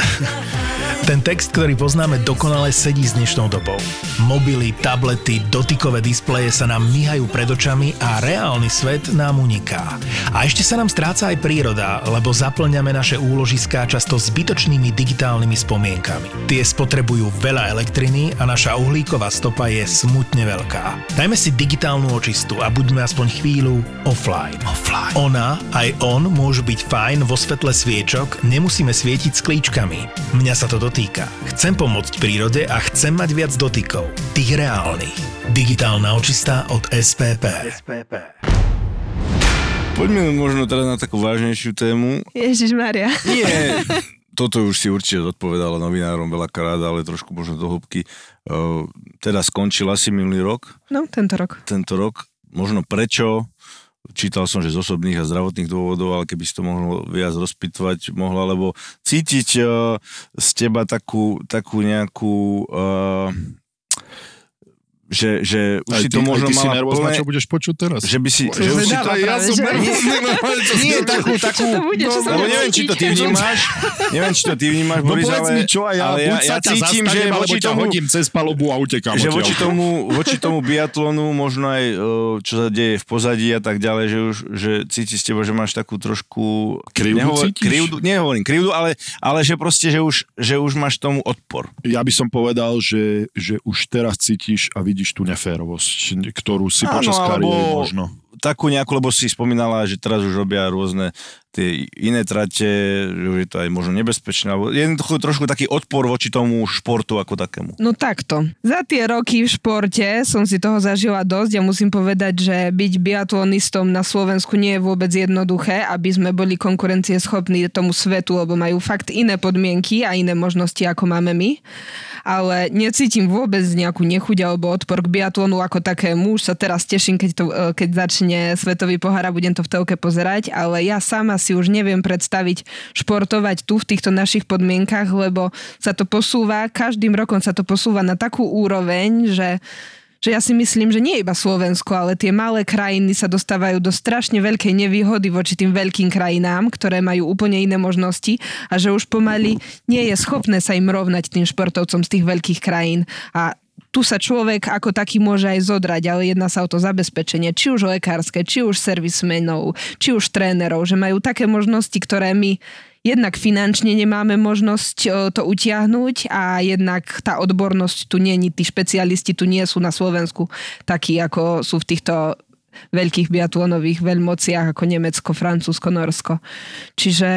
Ten text, ktorý poznáme, dokonale sedí s dnešnou dobou. Mobily, tablety, dotykové displeje sa nám myhajú pred očami a reálny svet nám uniká. A ešte sa nám stráca aj príroda, lebo zaplňame naše úložiská často zbytočnými digitálnymi spomienkami. Tie spotrebujú veľa elektriny a naša uhlíková stopa je smutne veľká. Dajme si digitálnu očistu a buďme aspoň chvíľu offline. Offline. Ona aj on môžu byť fajn vo svetle sviečok, nemusíme svietiť sklíčkami. Mňa sa to dotýka. Chcem pomôcť prírode a chcem mať viac dotykov. Tých reálnych. Digitálna očista od SPP. SPP. Poďme možno teda na takú vážnejšiu tému. Ježiš Maria. Nie, toto už si určite zodpovedala novinárom veľakrát, ale trošku možno do hĺbky. Uh, teda skončil asi minulý rok, No, tento rok. tento rok. Možno prečo, čítal som, že z osobných a zdravotných dôvodov, ale keby si to mohlo viac rozpitovať, mohla, lebo cítiť uh, z teba takú, takú nejakú... Uh, že, že už Aj si to možno ty si mala nervózna, plné, čo budeš počuť teraz? že by si... To že už si to, ja som nervózny, čo Nie, takú, takú, čo bude, čo bude neviem, či to ty vnímaš, neviem, či to ty vnímaš, No Boris, ale, mi čo a ja, ale ja, ja cítim, že voči tomu, hodím cez palubu a utekám že voči tomu, voči tomu biatlonu, možno aj e, čo sa deje v pozadí a tak ďalej, že už že cíti z teba, že máš takú trošku... Krivdu cítiš? krivdu, nehovorím krivdu, ale, ale že proste, že už, že už máš tomu odpor. Ja by som povedal, že, že už teraz cítiš a vidíš tú neférovosť, ktorú si Áno, počas kariéry možno. takú nejakú, lebo si spomínala, že teraz už robia rôzne tie iné trate, že je to aj možno nebezpečné, alebo jednoducho trošku taký odpor voči tomu športu ako takému. No takto. Za tie roky v športe som si toho zažila dosť a musím povedať, že byť biatlonistom na Slovensku nie je vôbec jednoduché, aby sme boli konkurencieschopní tomu svetu, lebo majú fakt iné podmienky a iné možnosti, ako máme my. Ale necítim vôbec nejakú nechuť alebo odpor k biatlonu ako takému. Už sa teraz teším, keď, to, e, keď začne Svetový pohár a budem to v telke pozerať, ale ja sama si už neviem predstaviť športovať tu v týchto našich podmienkach, lebo sa to posúva, každým rokom sa to posúva na takú úroveň, že že ja si myslím, že nie iba Slovensko, ale tie malé krajiny sa dostávajú do strašne veľkej nevýhody voči tým veľkým krajinám, ktoré majú úplne iné možnosti a že už pomaly nie je schopné sa im rovnať tým športovcom z tých veľkých krajín. A tu sa človek ako taký môže aj zodrať, ale jedná sa o to zabezpečenie, či už lekárske, či už servismenov, či už trénerov, že majú také možnosti, ktoré my jednak finančne nemáme možnosť o, to utiahnuť a jednak tá odbornosť tu nie, tí špecialisti tu nie sú na Slovensku takí, ako sú v týchto veľkých biatlonových veľmociach ako Nemecko, Francúzsko, Norsko. Čiže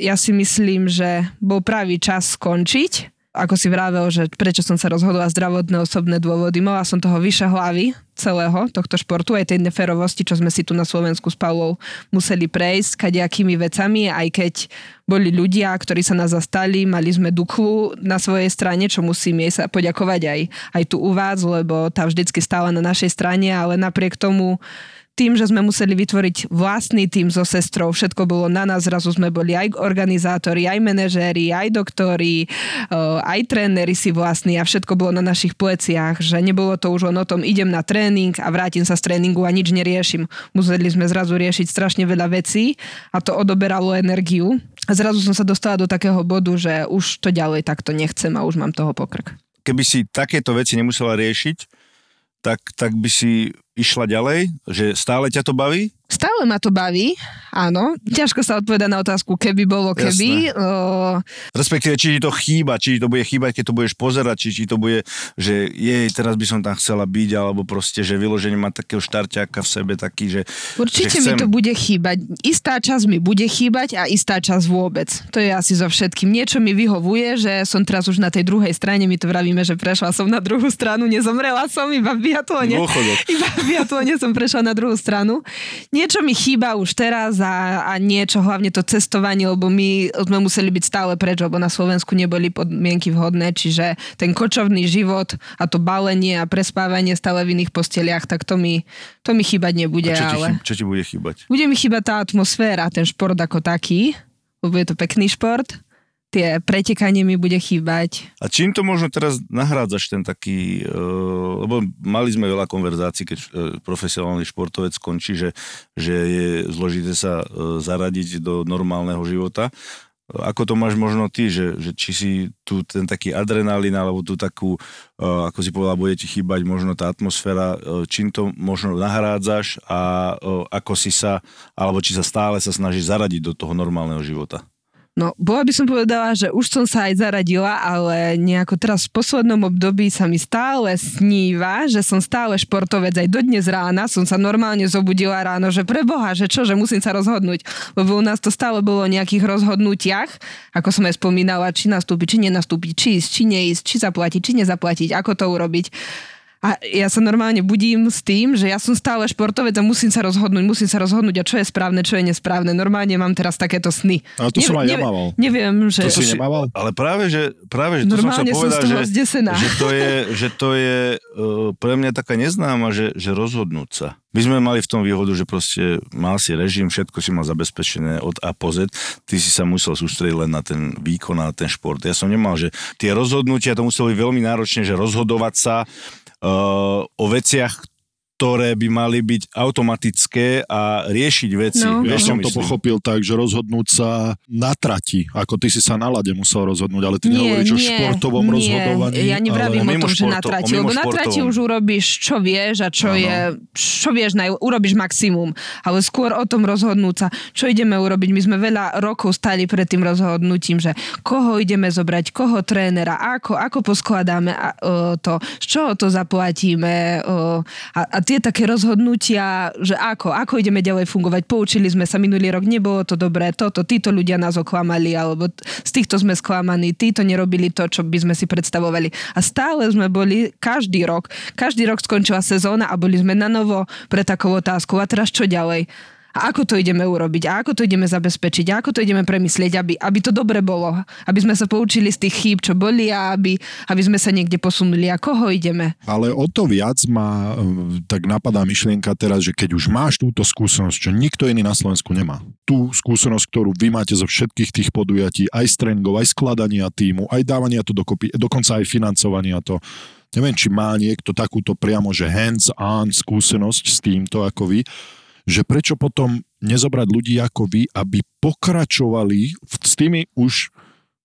ja si myslím, že bol pravý čas skončiť. Ako si vravel, že prečo som sa rozhodla zdravotné osobné dôvody. Mala som toho vyše hlavy celého tohto športu, aj tej neferovosti, čo sme si tu na Slovensku s Paulou museli prejsť kadejakými vecami, aj keď boli ľudia, ktorí sa nás zastali, mali sme Duklu na svojej strane, čo musím jej sa poďakovať aj, aj tu u vás, lebo tá vždycky stála na našej strane, ale napriek tomu tým, že sme museli vytvoriť vlastný tým so sestrou, všetko bolo na nás, zrazu sme boli aj organizátori, aj manažéri, aj doktori, aj tréneri si vlastní a všetko bolo na našich pleciach, že nebolo to už len o tom, idem na tréning a vrátim sa z tréningu a nič neriešim. Museli sme zrazu riešiť strašne veľa vecí a to odoberalo energiu. A zrazu som sa dostala do takého bodu, že už to ďalej takto nechcem a už mám toho pokrk. Keby si takéto veci nemusela riešiť, tak, tak by si išla ďalej? Že stále ťa to baví? Stále ma to baví, áno. Ťažko sa odpoveda na otázku, keby bolo keby. O, Respektíve, či ti to chýba, či ti to bude chýbať, keď to budeš pozerať, či ti to bude, že jej, teraz by som tam chcela byť, alebo proste, že vyloženie má takého štarťáka v sebe taký, že Určite že mi to bude chýbať. Istá časť mi bude chýbať a istá časť vôbec. To je asi so všetkým. Niečo mi vyhovuje, že som teraz už na tej druhej strane, my to vravíme, že prešla som na druhú stranu, nezomrela som iba v biatlone. Iba v biatlone som prešla na druhú stranu. Niečo mi chýba už teraz a, a niečo, hlavne to cestovanie, lebo my sme museli byť stále preč, lebo na Slovensku neboli podmienky vhodné, čiže ten kočovný život a to balenie a prespávanie stále v iných posteliach, tak to mi, to mi chýbať nebude. a čo, ti, ale... čo ti bude chýbať? Bude mi chýbať tá atmosféra, ten šport ako taký, lebo je to pekný šport. Tie pretekanie mi bude chýbať. A čím to možno teraz nahrádzaš ten taký, uh, lebo mali sme veľa konverzácií, keď uh, profesionálny športovec skončí, že, že je zložité sa uh, zaradiť do normálneho života. Ako to máš možno ty, že, že či si tu ten taký adrenalín alebo tu takú, uh, ako si povedal, bude ti chýbať možno tá atmosféra, uh, čím to možno nahrádzaš a uh, ako si sa, alebo či sa stále sa snažíš zaradiť do toho normálneho života. No, bola by som povedala, že už som sa aj zaradila, ale nejako teraz v poslednom období sa mi stále sníva, že som stále športovec. Aj do dnes rána som sa normálne zobudila ráno, že preboha, že čo, že musím sa rozhodnúť. Lebo u nás to stále bolo o nejakých rozhodnutiach, ako som aj spomínala, či nastúpiť, či nenastúpiť, či ísť, či neísť, či zaplatiť, či nezaplatiť, ako to urobiť. A ja sa normálne budím s tým, že ja som stále športovec a musím sa rozhodnúť, musím sa rozhodnúť a čo je správne, čo je nesprávne. Normálne mám teraz takéto sny. Ale to som aj ja mával. Neviem, že... To si nemával? Ale práve, že, práve, že to som chcel Normálne som povedať, z toho že, že to je, že to je uh, pre mňa taká neznáma, že, že rozhodnúť sa. My sme mali v tom výhodu, že proste mal si režim, všetko si mal zabezpečené od A po Z, ty si sa musel sústrediť len na ten výkon a na ten šport. Ja som nemal, že tie rozhodnutia, to muselo byť veľmi náročné, že rozhodovať sa, o veciach, ktoré by mali byť automatické a riešiť veci. No. Ja som to pochopil tak, že rozhodnúť sa na trati, ako ty si sa na lade musel rozhodnúť, ale ty nehovoríš o športovom nie, rozhodovaní. Ja nevravím ale... o tom, že na trati, lebo na trati už urobíš, čo vieš a čo Áno. je, čo vieš, naj, urobíš maximum. Ale skôr o tom rozhodnúť sa, čo ideme urobiť. My sme veľa rokov stali pred tým rozhodnutím, že koho ideme zobrať, koho trénera, ako, ako poskladáme a, o, to, z čoho to zaplatíme o, a, a tie také rozhodnutia, že ako, ako ideme ďalej fungovať. Poučili sme sa minulý rok, nebolo to dobré, toto, títo ľudia nás oklamali, alebo z týchto sme sklamaní, títo nerobili to, čo by sme si predstavovali. A stále sme boli každý rok, každý rok skončila sezóna a boli sme na novo pre takou otázkou. A teraz čo ďalej? A ako to ideme urobiť? A ako to ideme zabezpečiť? A ako to ideme premyslieť, aby, aby to dobre bolo? Aby sme sa poučili z tých chýb, čo boli a aby, aby sme sa niekde posunuli. A koho ideme? Ale o to viac ma e, tak napadá myšlienka teraz, že keď už máš túto skúsenosť, čo nikto iný na Slovensku nemá. Tú skúsenosť, ktorú vy máte zo všetkých tých podujatí, aj z tréningov, aj skladania týmu, aj dávania to dokopy, dokonca aj financovania to. Neviem, či má niekto takúto priamo, že hands-on skúsenosť s týmto ako vy, že prečo potom nezobrať ľudí ako vy, aby pokračovali v- s tými už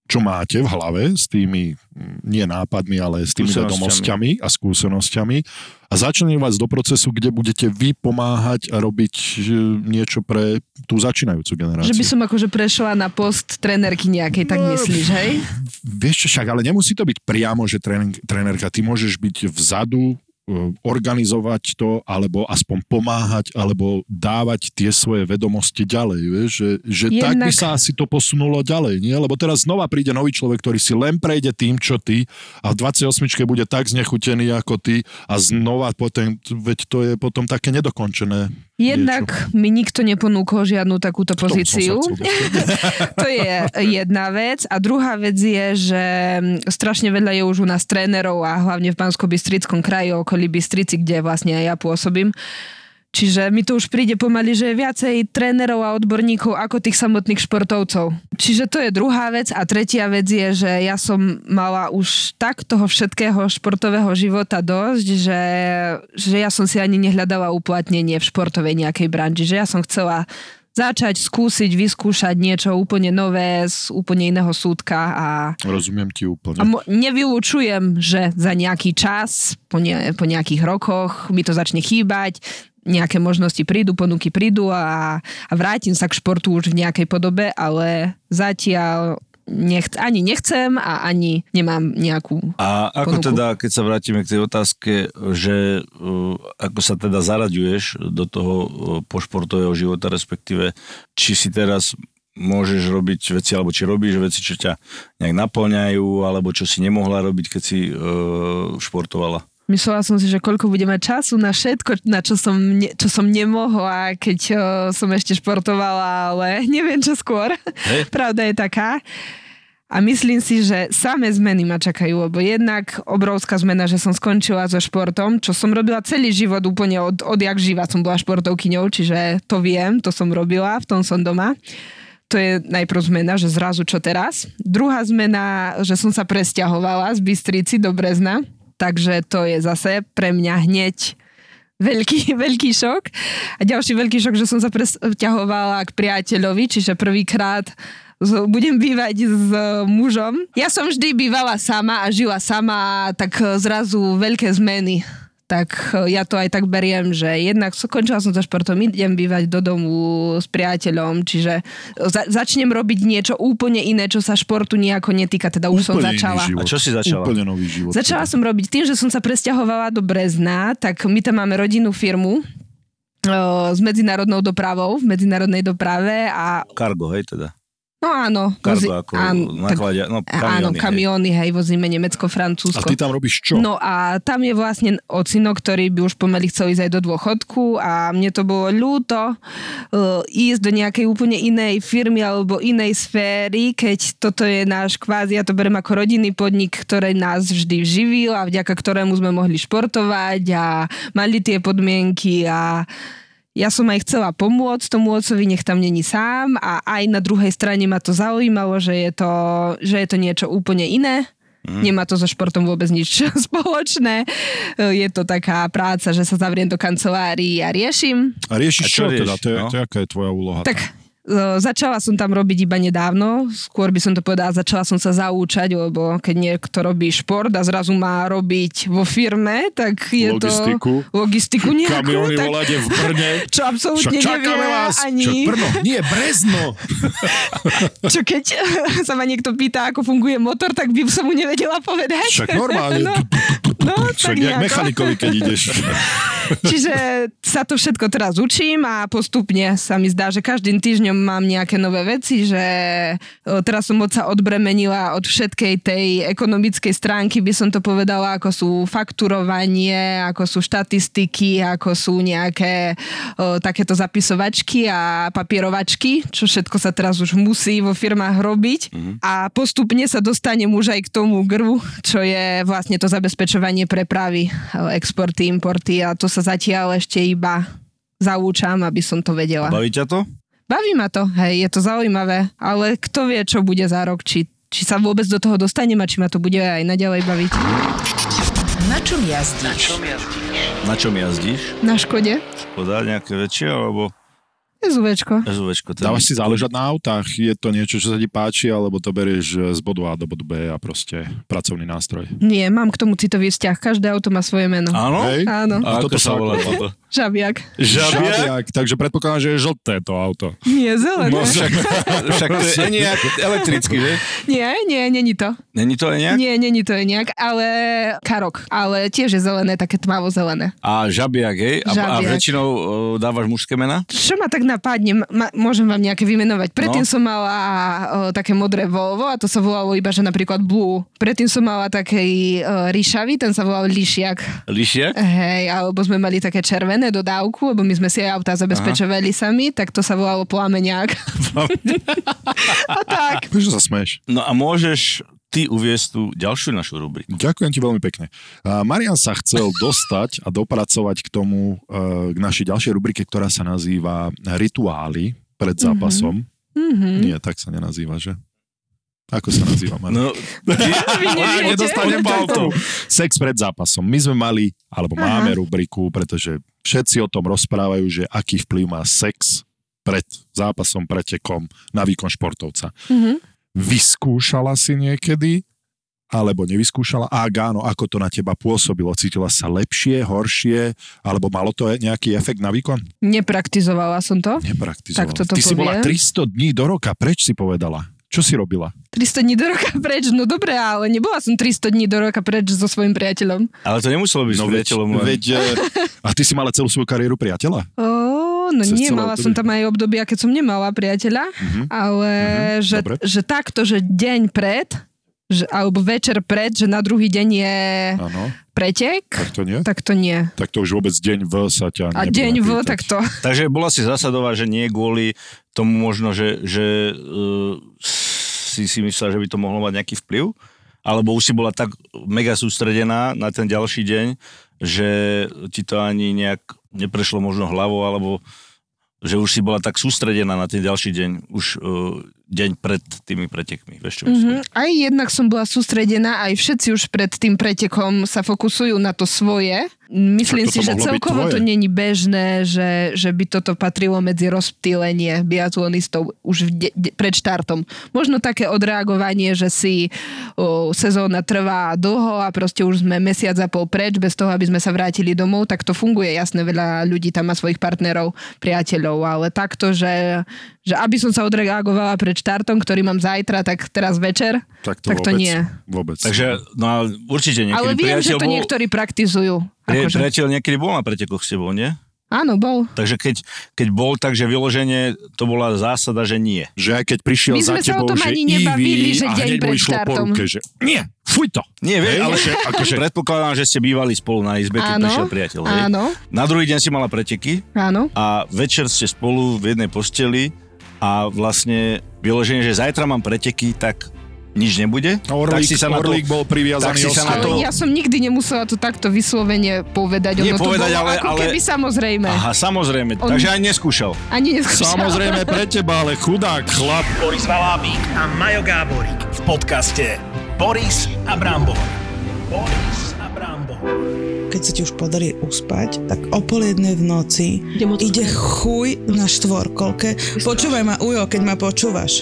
čo máte v hlave, s tými mm, nie nápadmi, ale s tými vedomosťami a skúsenosťami a začnú vás do procesu, kde budete vy pomáhať a robiť niečo pre tú začínajúcu generáciu. Že by som akože prešla na post trénerky nejakej, tak No, myslíš, hej? Vieš čo, však, ale nemusí to byť priamo, že trénerka, ty môžeš byť vzadu, organizovať to, alebo aspoň pomáhať, alebo dávať tie svoje vedomosti ďalej, vieš, že, že tak by Jednak- sa asi to posunulo ďalej, nie? Lebo teraz znova príde nový človek, ktorý si len prejde tým, čo ty a v 28 bude tak znechutený ako ty a znova potom, veď to je potom také nedokončené. Jednak mi nikto neponúkol žiadnu takúto pozíciu. to je jedna vec. A druhá vec je, že strašne veľa je už u nás trénerov a hlavne v Bansko-Bystrickom kraji okolí Bystrici, kde vlastne aj ja pôsobím. Čiže mi to už príde pomaly, že je viacej trénerov a odborníkov ako tých samotných športovcov. Čiže to je druhá vec. A tretia vec je, že ja som mala už tak toho všetkého športového života dosť, že, že ja som si ani nehľadala uplatnenie v športovej nejakej branži. Že ja som chcela začať skúsiť, vyskúšať niečo úplne nové z úplne iného súdka a Rozumiem ti úplne. a mo- nevylučujem, že za nejaký čas, po, ne- po nejakých rokoch mi to začne chýbať, nejaké možnosti prídu, ponuky prídu a, a vrátim sa k športu už v nejakej podobe, ale zatiaľ nechc, ani nechcem a ani nemám nejakú... A ako ponuku. teda, keď sa vrátime k tej otázke, že uh, ako sa teda zaraďuješ do toho uh, pošportového života, respektíve či si teraz môžeš robiť veci, alebo či robíš veci, čo ťa nejak naplňajú, alebo čo si nemohla robiť, keď si uh, športovala. Myslela som si, že koľko bude mať času na všetko, na čo som, ne, čo som nemohla, keď o, som ešte športovala, ale neviem čo skôr. Hej. Pravda je taká. A myslím si, že samé zmeny ma čakajú, lebo jednak obrovská zmena, že som skončila so športom, čo som robila celý život úplne od, odjak živa som bola športovkyňou, čiže to viem, to som robila, v tom som doma. To je najprv zmena, že zrazu čo teraz. Druhá zmena, že som sa presťahovala z Bystrici do Brezna, takže to je zase pre mňa hneď veľký, veľký šok. A ďalší veľký šok, že som sa presťahovala k priateľovi, čiže prvýkrát budem bývať s mužom. Ja som vždy bývala sama a žila sama, tak zrazu veľké zmeny. Tak ja to aj tak beriem, že jednak skončila som so športom, idem bývať do domu s priateľom, čiže za- začnem robiť niečo úplne iné, čo sa športu nejako netýka, teda už som Úplne začala. život. A čo si začala? Úplne nový život. Začala som robiť tým, že som sa presťahovala do Brezna, tak my tam máme rodinnú firmu o, s medzinárodnou dopravou, v medzinárodnej doprave a Cargo, hej teda. No áno. Cargo ako tak, nakladia, no áno, kamiony, hej. kamióny, hej, vozíme A Nemecko-Francúzsko. ty tam robíš čo? No a tam je vlastne ocino, ktorý by už pomaly chcel ísť aj do dôchodku a mne to bolo ľúto uh, ísť do nejakej úplne inej firmy alebo inej sféry, keď toto je náš kvázi, ja to berem ako rodinný podnik, ktorý nás vždy živil a vďaka ktorému sme mohli športovať a mali tie podmienky a ja som aj chcela pomôcť tomu otcovi, nech tam není sám a aj na druhej strane ma to zaujímalo, že je to, že je to niečo úplne iné Nemá to so športom vôbec nič spoločné. Je to taká práca, že sa zavriem do kancelárii a riešim. A riešiš A čo, čo rieš, teda? To je, no? to je, aká je tvoja úloha? Tak e, začala som tam robiť iba nedávno, skôr by som to povedala, začala som sa zaučať, lebo keď niekto robí šport a zrazu má robiť vo firme, tak je Logistiku. to logistiku nejakú, Kamiony tak, voláte v Brne. čo absolútne nevieme vás. ani... Však Brno, nie, Brezno. Čo keď sa ma niekto pýta, ako funguje motor, tak by som mu nevedela povedať. Však normálne. No, no Však tak jak mechanikovi, keď ideš. Čiže sa to všetko teraz učím a postupne sa mi zdá, že každým týždňom mám nejaké nové veci, že o, teraz som moc sa odbremenila od všetkej tej ekonomickej stránky, by som to povedala, ako sú fakturovanie, ako sú štatistiky, ako sú nejaké o, takéto zapisovačky a papierovačky, čo všetko sa teraz už musí vo firmách robiť. A postupne sa dostanem už aj k tomu GRU, čo je vlastne to zabezpečovanie prepravy, o, exporty, importy a to sa zatiaľ ešte iba zaúčam, aby som to vedela. Baví ťa to? Baví ma to, hej, je to zaujímavé, ale kto vie, čo bude za rok, či, či sa vôbec do toho dostanem a či ma to bude aj naďalej baviť. Na čom jazdíš? Na čom jazdíš? Na Škode? Škoda nejaké väčšie, alebo SUVčko. SUVčko? Teda. Dávaš si záležať na autách? Je to niečo, čo sa ti páči, alebo to berieš z bodu A do bodu B a proste pracovný nástroj? Nie, mám k tomu citový vzťah. Každé auto má svoje meno. Áno? Hej? Áno. A, A toto sa volá toto? Žabiak. Žabiak. Takže predpokladám, že je žlté to auto. Nie, zelené. No však, však to je nejak elektricky, že? Nie, nie, není to. Není to nejak? Nie, není to nejak, ale karok. Ale tiež je zelené, také tmavo zelené. A žabiak, hej? A, a Žabiak. väčšinou uh, dávaš mužské mená? Čo ma tak napadne, ma, môžem vám nejaké vymenovať. Predtým No. som mala o, také modré Volvo a to sa volalo iba, že napríklad Blue. Predtým som mala taký o, ríšavý, ten sa volal Lišiak. Lišiak? Hej, alebo sme mali také červené dodávku, lebo my sme si aj autá zabezpečovali sami, tak to sa volalo Plameniak. a tak. Prečo sa smeš? No a môžeš ty uviesť tú ďalšiu našu rubriku. Ďakujem ti veľmi pekne. Marian sa chcel dostať a dopracovať k tomu, e, k našej ďalšej rubrike, ktorá sa nazýva Rituály pred zápasom. Mm-hmm. Nie, tak sa nenazýva, že? Ako sa nazýva, Marian? No? Nedostane palcov. Sex pred zápasom. My sme mali, alebo Aha. máme rubriku, pretože všetci o tom rozprávajú, že aký vplyv má sex pred zápasom, pretekom na výkon športovca. Mhm. Vyskúšala si niekedy, alebo nevyskúšala? A áno, ako to na teba pôsobilo? Cítila sa lepšie, horšie, alebo malo to nejaký efekt na výkon? Nepraktizovala som to. Nepraktizovala. Tak toto Ty si bola poviem. 300 dní do roka, preč si povedala? Čo si robila? 300 dní do roka preč, no dobre, ale nebola som 300 dní do roka preč so svojím priateľom. ale to nemuselo byť s veď, priateľom. len- veď, e, a ty si mala celú svoju kariéru priateľa? No Cez nie, mala obdobie. som tam aj obdobia, keď som nemala priateľa, ale Mhm, že, dobre. že takto, že deň pred, že, alebo večer pred, že na druhý deň je Áno, pretek, tak to nie? tak to nie. Tak to už vôbec deň v sa ťa A deň v, pýtať. tak to. Takže bola si zásadová, že nie kvôli tomu možno, že, že uh, si si myslela, že by to mohlo mať nejaký vplyv? Alebo už si bola tak mega sústredená na ten ďalší deň, že ti to ani nejak neprešlo možno hlavou, alebo že už si bola tak sústredená na ten ďalší deň, už uh, deň pred tými pretekmi. Vieš čo? Mhm. Aj jednak som bola sústredená, aj všetci už pred tým pretekom sa fokusujú na to svoje. Myslím si, že celkovo to není bežné, že, že by toto patrilo medzi rozptýlenie biatlonistov už de, de, pred štartom. Možno také odreagovanie, že si o, sezóna trvá dlho a proste už sme mesiac a pol preč bez toho, aby sme sa vrátili domov, tak to funguje. Jasné, veľa ľudí tam má svojich partnerov, priateľov, ale takto, že, že aby som sa odreagovala pred štartom, ktorý mám zajtra, tak teraz večer, Tak to, tak to vôbec, nie. Vôbec. Takže no, určite niekedy Ale viem, že to bol, niektorí praktizujú. pri, Akože. priateľ niekedy bol na pretekoch s tebou, nie? Áno, bol. Takže keď, keď bol, takže vyloženie to bola zásada, že nie. že aj keď prišiel My za tebou, že ani nebavili, že a deň hneď mu pred išlo po štartom. ruke, že nie, fuj to. Nie, vieš, ale že akože- predpokladám, že ste bývali spolu na izbe, keď Áno, prišiel priateľ. Hej? áno, Na druhý deň si mala preteky áno. a večer ste spolu v jednej posteli a vlastne vyloženie, že zajtra mám preteky, tak nič nebude. tak Orlík, si sa na to, Orlík bol priviazaný tak si sa na to- ja som nikdy nemusela to takto vyslovene povedať. Nie ono povedať, to bolo ale- ako ale- keby samozrejme. Aha, samozrejme, On- takže ani neskúšal. Ani neskúšala. Samozrejme pre teba, ale chudák chlap. Boris Valábík a Majo Gáborík v podcaste Boris a Brambor. Boris a Brambor. Keď sa ti už podarí uspať, tak o pol jednej v noci Ide chuj na štvorkolke. Počúvaj ma, Ujo, keď ma počúvaš.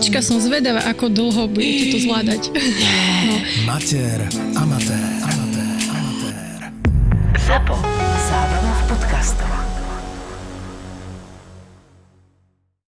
mamička, som zvedavá, ako dlho budete to zvládať. Mater Amatér. Amatér. Amatér. ZAPO. Zábrná v podcastovách.